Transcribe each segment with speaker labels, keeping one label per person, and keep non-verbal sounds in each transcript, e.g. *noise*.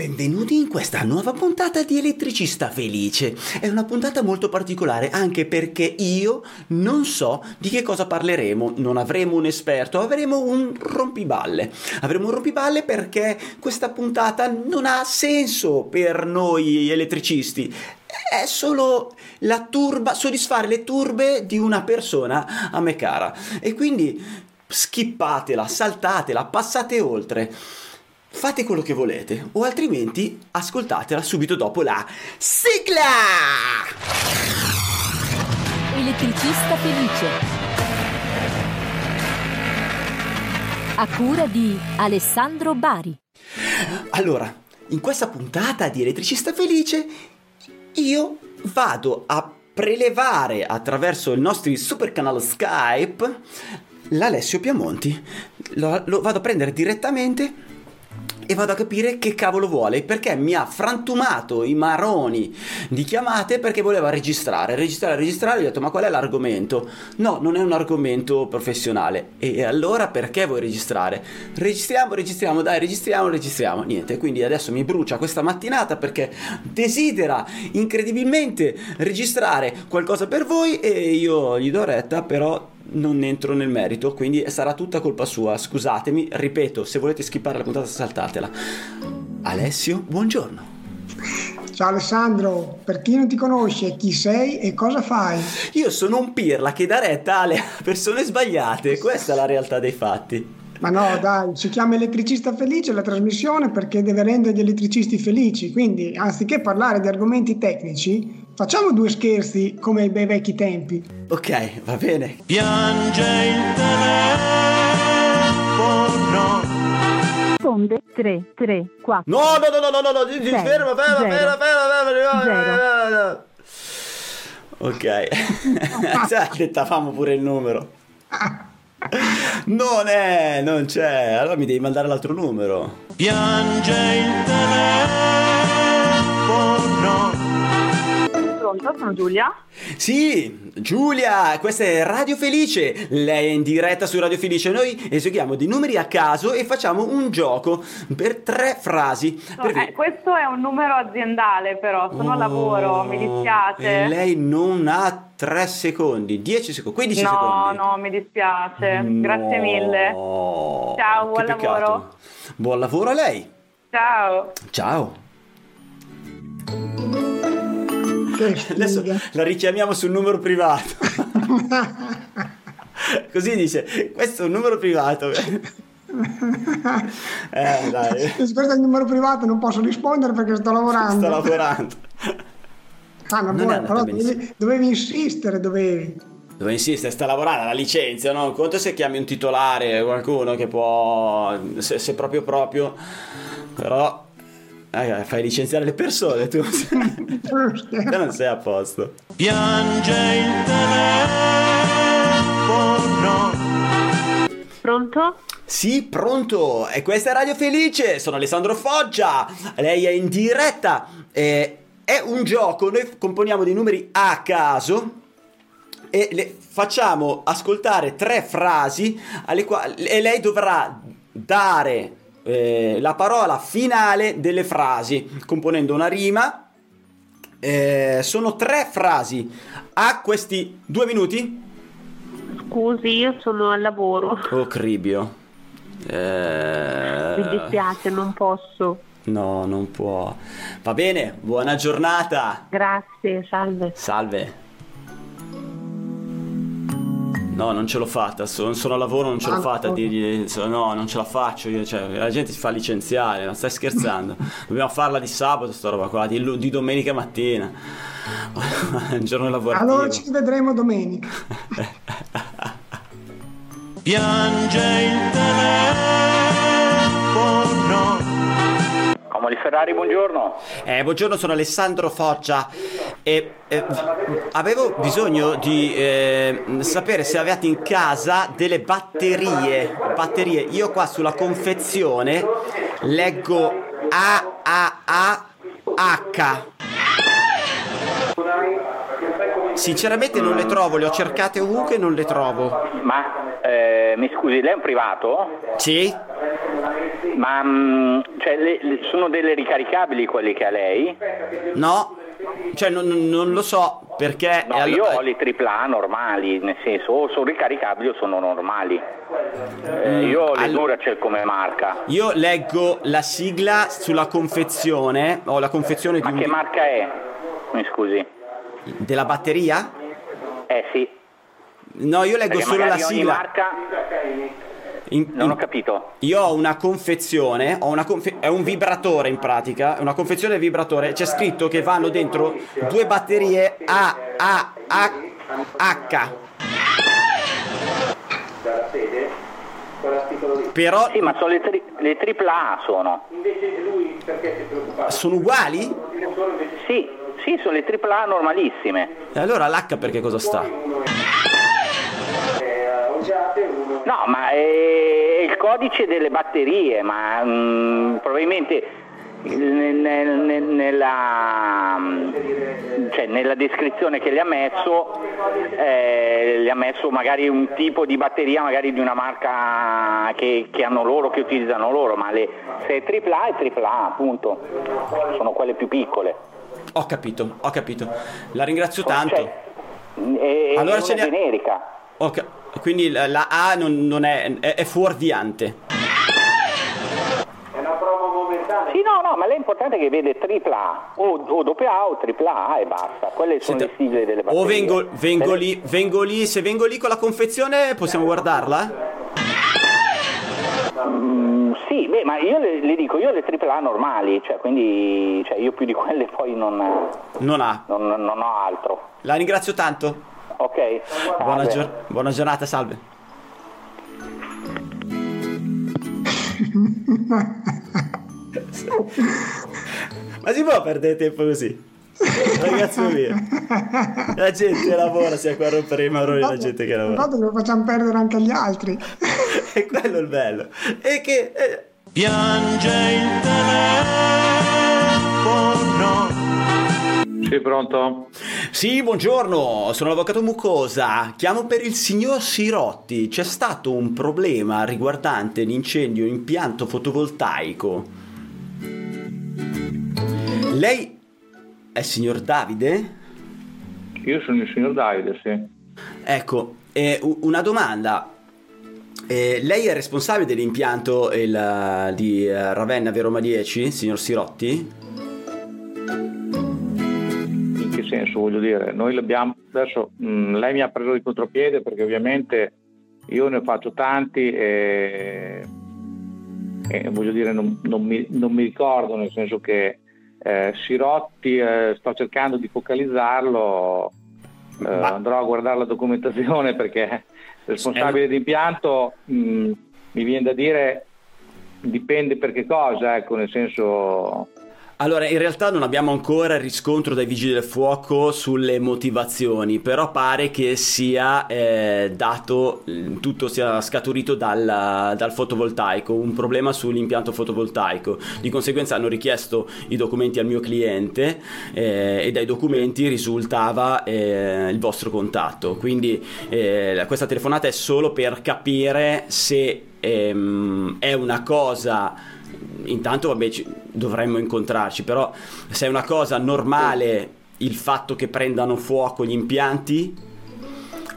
Speaker 1: Benvenuti in questa nuova puntata di Elettricista Felice. È una puntata molto particolare anche perché io non so di che cosa parleremo. Non avremo un esperto, avremo un rompiballe. Avremo un rompiballe perché questa puntata non ha senso per noi elettricisti. È solo la turba, soddisfare le turbe di una persona a me cara. E quindi skippatela, saltatela, passate oltre. Fate quello che volete, o altrimenti ascoltatela subito dopo la sigla!
Speaker 2: Elettricista felice. A cura di Alessandro Bari.
Speaker 1: Allora, in questa puntata di Elettricista Felice io vado a prelevare attraverso il nostro super canale Skype l'Alessio Piamonti. Lo, lo vado a prendere direttamente e vado a capire che cavolo vuole perché mi ha frantumato i maroni di chiamate perché voleva registrare, registrare, registrare. Gli ho detto: Ma qual è l'argomento? No, non è un argomento professionale. E allora perché vuoi registrare? Registriamo, registriamo, dai, registriamo, registriamo. Niente, quindi adesso mi brucia questa mattinata perché desidera incredibilmente registrare qualcosa per voi e io gli do retta, però non entro nel merito, quindi sarà tutta colpa sua. Scusatemi, ripeto, se volete skippare la puntata saltatela. Alessio, buongiorno.
Speaker 3: Ciao Alessandro, per chi non ti conosce, chi sei e cosa fai?
Speaker 1: Io sono un pirla che dà retta alle persone sbagliate, questa è la realtà dei fatti.
Speaker 3: Ma no, dai, si chiama Elettricista Felice la trasmissione perché deve rendere gli elettricisti felici, quindi anziché parlare di argomenti tecnici, facciamo due scherzi come ai bei vecchi tempi.
Speaker 1: Ok, va bene.
Speaker 4: Piange il telefono.
Speaker 2: Risponde 3, 3, 4.
Speaker 1: No, no, no, no, no, no, no, ferma, ferma, ferma, ferma, ferma. Ok, *laughs* dettavamo pure il numero. *laughs* Non è, non c'è, allora mi devi mandare l'altro numero.
Speaker 4: Piange il telefono.
Speaker 5: Pronto, sono Giulia.
Speaker 1: Sì, Giulia, questa è Radio Felice. Lei è in diretta su Radio Felice. Noi eseguiamo dei numeri a caso e facciamo un gioco per tre frasi.
Speaker 5: No,
Speaker 1: Per-
Speaker 5: eh, questo è un numero aziendale però, sono a lavoro, mi
Speaker 1: Oh,
Speaker 5: dispiace.
Speaker 1: Lei non ha tre secondi, 10 secondi, 15
Speaker 5: no,
Speaker 1: secondi.
Speaker 5: no, mi dispiace.
Speaker 1: No.
Speaker 5: Grazie mille. Ciao, buon lavoro.
Speaker 1: Buon lavoro a lei.
Speaker 5: Ciao.
Speaker 1: Ciao. Adesso la richiamiamo sul numero privato. *laughs* Così dice, questo è un numero privato. *laughs* eh, dai,
Speaker 3: questo è il numero privato non posso rispondere perché sto lavorando.
Speaker 1: sto lavorando.
Speaker 3: Ah, buono,
Speaker 1: andata
Speaker 3: però dovevi, dovevi insistere, dovevi.
Speaker 1: Dove insiste, sta lavorando, la licenzia, no? Conto se chiami un titolare, qualcuno che può, se, se proprio proprio, però eh, fai licenziare le persone tu, te non sei a posto.
Speaker 4: Piange il telefono.
Speaker 5: Pronto?
Speaker 1: Sì, pronto, e questa è Radio Felice, sono Alessandro Foggia, lei è in diretta, eh, è un gioco, noi componiamo dei numeri a caso e le facciamo ascoltare tre frasi alle quali, e lei dovrà dare eh, la parola finale delle frasi, componendo una rima. Eh, sono tre frasi. Ha questi due minuti?
Speaker 5: Scusi, io sono al lavoro.
Speaker 1: Oh, cribio. Eh,
Speaker 5: Mi dispiace, non posso.
Speaker 1: No, non può. Va bene, buona giornata.
Speaker 5: Grazie, salve.
Speaker 1: Salve. No, non ce l'ho fatta, sono, sono a lavoro, non ce l'ho fatta a dirgli, no, non ce la faccio, io, cioè, la gente si fa licenziare, ma stai scherzando? *laughs* Dobbiamo farla di sabato sta roba qua, di, di domenica mattina, *laughs* un giorno lavorativo.
Speaker 3: Allora ci vedremo domenica. *laughs*
Speaker 4: Piange il telefono.
Speaker 6: Comodi Ferrari, buongiorno.
Speaker 1: Eh, buongiorno, sono Alessandro Foggia e eh, avevo bisogno di eh, sapere se avete in casa delle batterie. Batterie. Io qua sulla confezione leggo AAAH. Sinceramente non le trovo, le ho cercate ovunque e non le trovo.
Speaker 6: Ma eh, mi scusi, lei è un privato?
Speaker 1: Sì?
Speaker 6: Ma mm, cioè, le- le- sono delle ricaricabili quelli che ha lei?
Speaker 1: No, cioè non, non lo so perché...
Speaker 6: No, io ho le AAA normali, nel senso o sono ricaricabili o sono normali. Eh, io ho le
Speaker 1: all-
Speaker 6: Duracell come marca.
Speaker 1: Io leggo la sigla sulla confezione, ho la confezione di
Speaker 6: Ma
Speaker 1: un-
Speaker 6: che marca è? Mi scusi.
Speaker 1: della batteria?
Speaker 6: Eh sì,
Speaker 1: No, io leggo
Speaker 6: perché
Speaker 1: solo la sigla.
Speaker 6: marca...
Speaker 1: In-
Speaker 6: Non
Speaker 1: in-
Speaker 6: ho capito.
Speaker 1: Io ho una confezione, ho una confe- è un vibratore in pratica, è una confezione vibratore, c'è scritto che vanno dentro due batterie A, A, A, H. Però
Speaker 6: Sì, ma sono le, tri- le AAA sono.
Speaker 1: sono uguali?
Speaker 6: Sì, sì, sono le AAA normalissime.
Speaker 1: E allora l'H perché cosa sta?
Speaker 6: No, ma è il codice delle batterie, ma mm, probabilmente nel- nel- nel- nella, mm, cioè, nella descrizione che le ha messo, eh, le ha messo magari un tipo di batteria, magari di una marca che, che hanno loro, che utilizzano loro, ma le, se è AAA è AAA, appunto, sono quelle più piccole.
Speaker 1: Ho capito, ho capito. La ringrazio tanto.
Speaker 6: Cioè, è, è
Speaker 1: Allora
Speaker 6: una
Speaker 1: ce ne ha-
Speaker 6: generica.
Speaker 1: Ho quindi la, la A non, non è, è, è fuorviante.
Speaker 6: Sì, no, no, ma l'importante è che vede AAA o, o AA o AAA e basta. Quelle sono
Speaker 1: Senta,
Speaker 6: le sigle delle batterie.
Speaker 1: o vengo, vengo lì, vengo lì, se vengo lì con la confezione possiamo guardarla?
Speaker 6: Mm, sì, beh, ma io le, le dico, io le AAA normali, cioè, quindi cioè, io più di quelle poi non,
Speaker 1: Non ha.
Speaker 6: non- non ho altro.
Speaker 1: La ringrazio tanto.
Speaker 6: Ok?
Speaker 1: Buona, gior- buona giornata, salve. *laughs* Ma si può perdere tempo così? Ragazzo mio, la gente lavora, sia qua a rompere i maroni la gente che lavora.
Speaker 3: Infatti lo facciamo perdere anche agli altri. *laughs*
Speaker 1: E quello è il bello. E che... eh,
Speaker 4: Piange il telefono.
Speaker 7: Sì, pronto?
Speaker 1: Sì, buongiorno, sono l'avvocato Mucosa. Chiamo per il signor Sirotti. C'è stato un problema riguardante l'incendio impianto fotovoltaico. Lei è il signor Davide?
Speaker 7: Io sono il signor Davide, sì.
Speaker 1: Ecco, eh, una domanda. Eh, lei è responsabile dell'impianto il, di eh, Ravenna Veroma 10, signor Sirotti?
Speaker 7: Senso voglio dire? Noi l'abbiamo. Adesso mh, lei mi ha preso di contropiede perché ovviamente io ne faccio tanti e, e voglio dire non, non mi, non mi ricordo, nel senso che eh, Sirotti eh, sto cercando di focalizzarlo. eh, andrò a guardare la documentazione perché responsabile d'impianto mh, mi viene da dire dipende per che cosa, ecco, nel senso
Speaker 1: Allora, in realtà non abbiamo ancora riscontro dai vigili del fuoco sulle motivazioni, però pare che sia eh, dato, tutto sia scaturito dal, dal fotovoltaico, un problema sull'impianto fotovoltaico. Di conseguenza hanno richiesto i documenti al mio cliente eh, e dai documenti risultava eh, il vostro contatto. Quindi eh, questa telefonata è solo per capire se ehm, è una cosa intanto vabbè ci- dovremmo incontrarci però se è una cosa normale il fatto che prendano fuoco gli impianti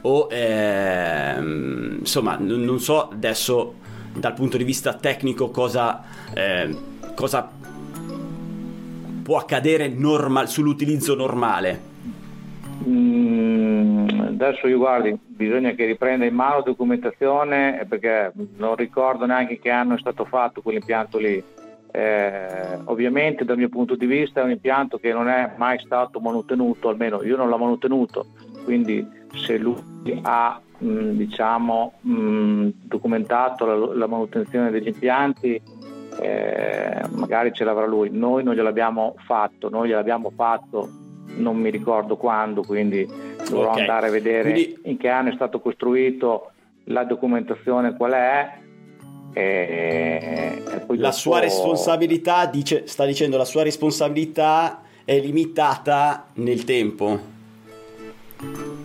Speaker 1: o ehm, insomma n- non so adesso dal punto di vista tecnico cosa, ehm, cosa può accadere normal- sull'utilizzo normale.
Speaker 7: Mm, adesso io guardi, bisogna che riprenda in mano documentazione eh, perché non ricordo neanche che anno è stato fatto quell'impianto lì. Eh, ovviamente dal mio punto di vista è un impianto che non è mai stato manutenuto, almeno io non l'ho manutenuto, quindi se lui ha mh, diciamo, mh, documentato la, la manutenzione degli impianti eh, magari ce l'avrà lui, noi non gliel'abbiamo fatto, noi gliel'abbiamo fatto non mi ricordo quando, quindi dovrò
Speaker 1: Ok.
Speaker 7: andare a vedere
Speaker 1: Quindi-
Speaker 7: in che anno è stato costruito, la documentazione qual è. E, e poi
Speaker 1: la
Speaker 7: dopo-
Speaker 1: sua responsabilità dice, sta dicendo la sua responsabilità è limitata nel tempo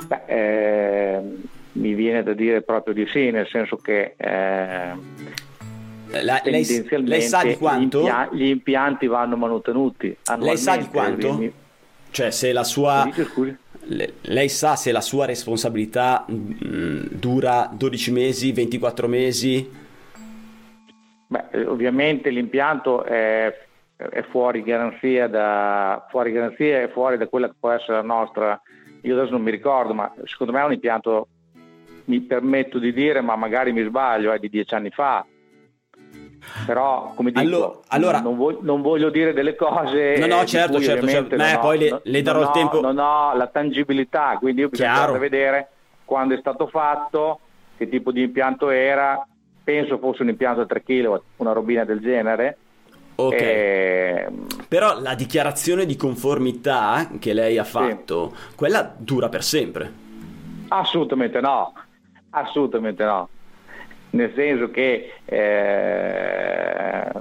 Speaker 7: Beh, eh, mi viene da dire proprio di sì, nel senso che eh,
Speaker 1: la- lei,
Speaker 7: tendenzialmente
Speaker 1: lei sa di quanto?
Speaker 7: gli impianti vanno manutenuti.
Speaker 1: Lei sa di quanto? Cioè, se la sua.
Speaker 7: dice, scusi?
Speaker 1: le- Lei sa se la sua responsabilità mm, dura 12 mesi, 24 mesi?
Speaker 7: Beh, eh, ovviamente l'impianto è, è fuori garanzia da fuori garanzia e fuori da quella che può essere la nostra. Io adesso non mi ricordo, ma secondo me è un impianto, mi permetto di dire, ma magari mi sbaglio, è di dieci anni fa. Però, come dico,
Speaker 1: Allo- allora-
Speaker 7: non, voglio, non voglio dire delle cose.
Speaker 1: No, no, certo, certo, certo. Eh,
Speaker 7: ho-
Speaker 1: poi le- le darò il
Speaker 7: ho-
Speaker 1: tempo-
Speaker 7: Non ho la tangibilità, quindi io bisogna andare a vedere quando è stato fatto, che tipo di impianto era. Penso fosse un impianto da 3 kW, una robina del genere.
Speaker 1: Ok.
Speaker 7: Ehm,
Speaker 1: Però la dichiarazione di conformità che lei ha fatto, quella dura per sempre.
Speaker 7: assolutamente no, assolutamente no. Nel senso che, eh,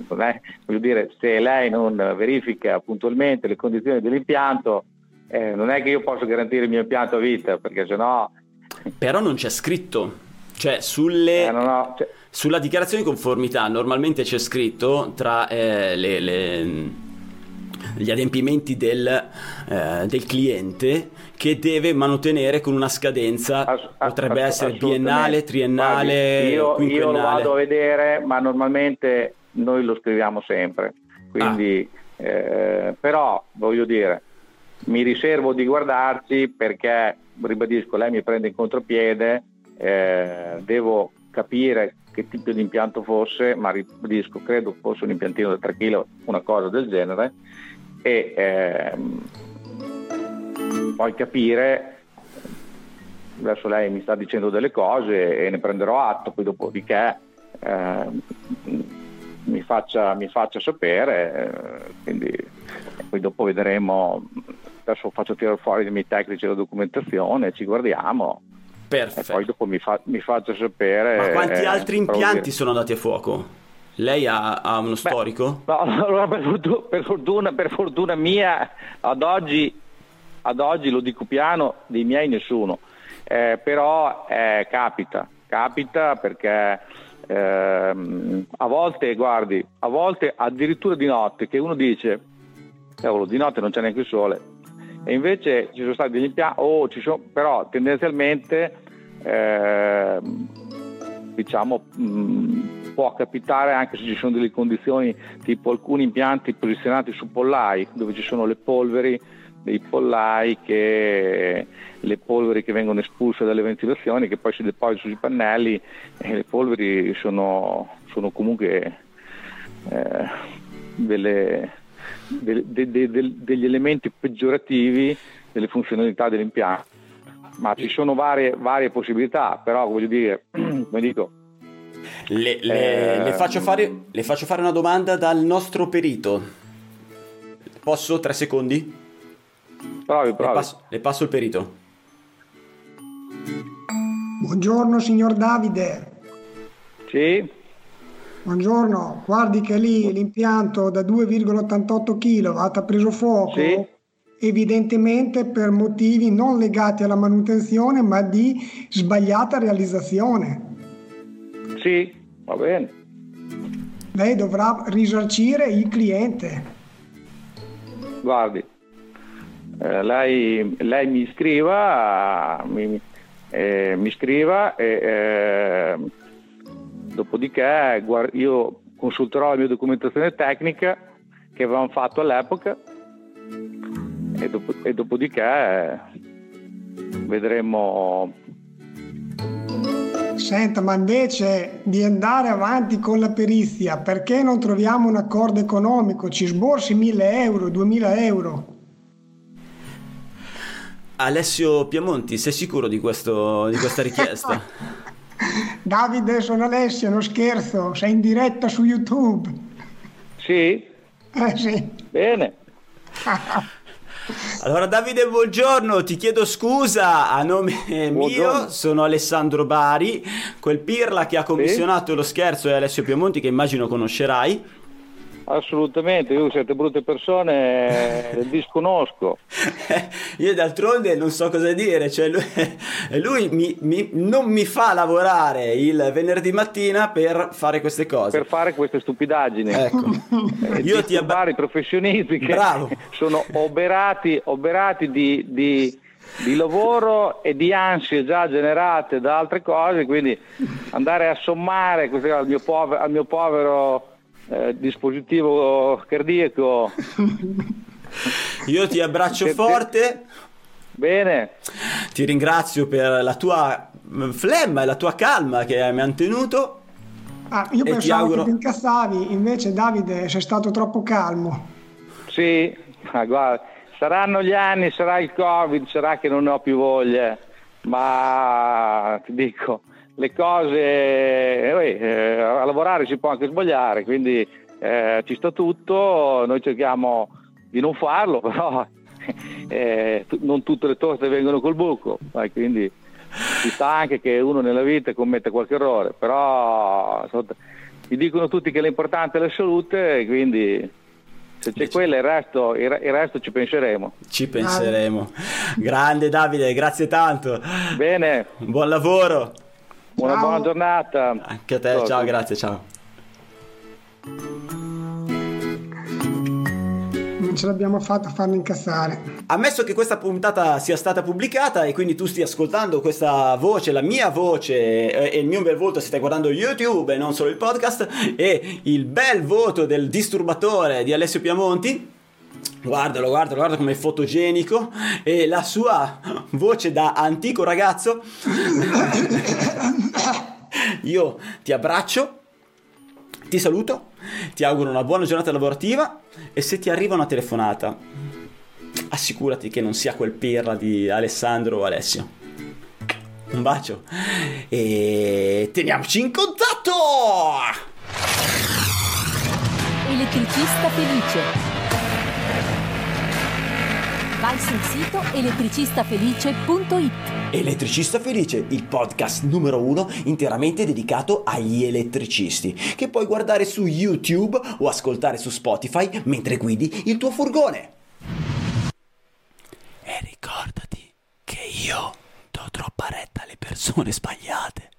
Speaker 7: non è- voglio dire, se lei non verifica puntualmente le condizioni dell'impianto, eh, non è che io posso garantire il mio impianto a vita, perché sennò
Speaker 1: Però non c'è scritto. Cioè, sulle,
Speaker 7: eh, ho- cioè,
Speaker 1: sulla dichiarazione di conformità normalmente c'è scritto tra eh, le- le- gli adempimenti del, eh, del cliente che deve mantenere con una scadenza,
Speaker 7: Ass-
Speaker 1: potrebbe essere biennale, triennale,
Speaker 7: Guardi, io, io lo vado a vedere, ma normalmente noi lo scriviamo sempre. Quindi,
Speaker 1: Ah.
Speaker 7: eh, però voglio dire, mi riservo di guardarci perché, ribadisco, lei mi prende in contropiede, eh, devo capire che tipo di impianto fosse, ma ribadisco, credo fosse un impiantino da 3 kg, una cosa del genere, e ehm, poi capire adesso lei mi sta dicendo delle cose e ne prenderò atto, poi dopodiché ehm, mi, faccia, mi faccia sapere, eh, quindi poi dopo vedremo, adesso faccio tirare fuori dei miei tecnici la documentazione, ci guardiamo e
Speaker 1: Perfetto.
Speaker 7: poi dopo mi, fa- mi faccia sapere.
Speaker 1: Ma quanti
Speaker 7: eh,
Speaker 1: altri impianti
Speaker 7: dire.
Speaker 1: sono andati a fuoco? Lei ha, ha uno storico?
Speaker 7: No, *laughs* allora per fortuna, per fortuna- per fortuna mia, ad oggi, ad oggi, lo dico piano, dei miei nessuno. Eh, però eh, capita, capita perché ehm, a volte, guardi, a volte addirittura di notte che uno dice, cavolo, di notte non c'è neanche il sole. E invece ci sono stati degli impianti, oh, sono, però tendenzialmente ehm, diciamo mh, può capitare anche se ci sono delle condizioni tipo alcuni impianti posizionati su pollai dove ci sono le polveri dei pollai che le polveri che vengono espulse dalle ventilazioni che poi si depositano sui pannelli e le polveri sono, sono comunque eh, delle- de- de- de- de- degli elementi peggiorativi delle funzionalità dell'impianto ma ci sono varie, varie possibilità però voglio dire *clears throat* come dico
Speaker 1: Le, le-
Speaker 7: Eh,
Speaker 1: le faccio fare, le faccio fare una domanda dal nostro perito. Posso? Tre secondi?
Speaker 7: provi
Speaker 1: Le
Speaker 7: provi
Speaker 1: passo, le passo il perito.
Speaker 3: Buongiorno signor Davide.
Speaker 7: sì
Speaker 3: Buongiorno, guardi che lì l'impianto da 2,88 kW ha preso fuoco
Speaker 7: Sì.
Speaker 3: evidentemente per motivi non legati alla manutenzione ma di sbagliata realizzazione.
Speaker 7: sì va bene
Speaker 3: Lei dovrà risarcire il cliente.
Speaker 7: guardi eh, lei, lei mi scriva mi, eh, mi scriva e eh, dopodiché io consulterò la mia documentazione tecnica che avevamo fatto all'epoca e, dopo- e dopodiché vedremo
Speaker 3: Senta, ma invece di andare avanti con la perizia, perché non troviamo un accordo economico? Ci sborsi 1000 euro, 2000 euro.
Speaker 1: Alessio Piamonti, sei sicuro di, questo, di questa richiesta? *laughs*
Speaker 3: Davide, sono Alessio, non scherzo, sei in diretta su YouTube.
Speaker 7: sì
Speaker 3: Eh sì.
Speaker 7: bene *laughs*
Speaker 1: Allora Davide, buongiorno, ti chiedo scusa a nome mio,
Speaker 7: Buongiorno.
Speaker 1: sono Alessandro Bari, quel pirla che ha commissionato lo scherzo è Alessio Piemonti che immagino conoscerai.
Speaker 7: Assolutamente, io siete brutte persone, eh, disconosco. *laughs*
Speaker 1: Io d'altronde non so cosa dire, cioè lui, *laughs* lui mi- mi- non mi fa lavorare il venerdì mattina per fare queste cose.
Speaker 7: Per fare queste stupidaggini.
Speaker 1: Ecco, *laughs*
Speaker 7: Eh,
Speaker 1: io ti
Speaker 7: disturbare i professionisti che
Speaker 1: Bravo.
Speaker 7: sono oberati, oberati di, di- di lavoro e di ansie già generate da altre cose, quindi andare a sommare al mio povero, al mio povero eh, dispositivo cardiaco.
Speaker 1: io ti abbraccio
Speaker 7: Che-
Speaker 1: forte,
Speaker 7: Bene,
Speaker 1: ti ringrazio per la tua mm, flemma e la tua calma che hai mantenuto.
Speaker 3: Ah, io
Speaker 1: E
Speaker 3: pensavo
Speaker 1: auguro-
Speaker 3: che ti incassavi, invece Davide sei stato troppo calmo.
Speaker 7: sì, ma guarda, saranno gli anni, sarà il Covid, sarà che non ho più voglia, ma ti dico, le cose, eh, eh, a lavorare si può anche sbagliare, quindi eh, ci sta tutto, noi cerchiamo di non farlo, *laughs* però eh, tu- non tutte le toste vengono col buco, eh, quindi ci sta anche che uno nella vita commette qualche errore, però insomma, mi dicono tutti che l'importante è la salute, quindi se c'è quella il resto, il re- il resto ci penseremo.
Speaker 1: Ci penseremo. Grande Davide, grazie tanto.
Speaker 7: Bene,
Speaker 1: Buon lavoro.
Speaker 7: Una
Speaker 3: Ciao.
Speaker 7: buona giornata.
Speaker 1: Anche a te, ciao, grazie, ciao.
Speaker 3: Non ce l'abbiamo fatta a farlo incassare.
Speaker 1: Ammesso che questa puntata sia stata pubblicata e quindi tu stia ascoltando questa voce, la mia voce eh, e il mio bel volto, se stai guardando YouTube e non solo il podcast, e il bel voto del disturbatore di Alessio Piamonti, guardalo, guardalo, guarda come è fotogenico, e la sua voce da antico ragazzo, *laughs* io ti abbraccio. Ti saluto, ti auguro una buona giornata lavorativa e se ti arriva una telefonata, assicurati che non sia quel pirla di Alessandro o Alessio. Un bacio e teniamoci in contatto!
Speaker 2: Elettricista felice. Vai sul sito elettricistafelice.it.
Speaker 1: Elettricista Felice, il podcast numero uno interamente dedicato agli elettricisti, che puoi guardare su YouTube o ascoltare su Spotify mentre guidi il tuo furgone. E ricordati che io do troppa retta alle persone sbagliate.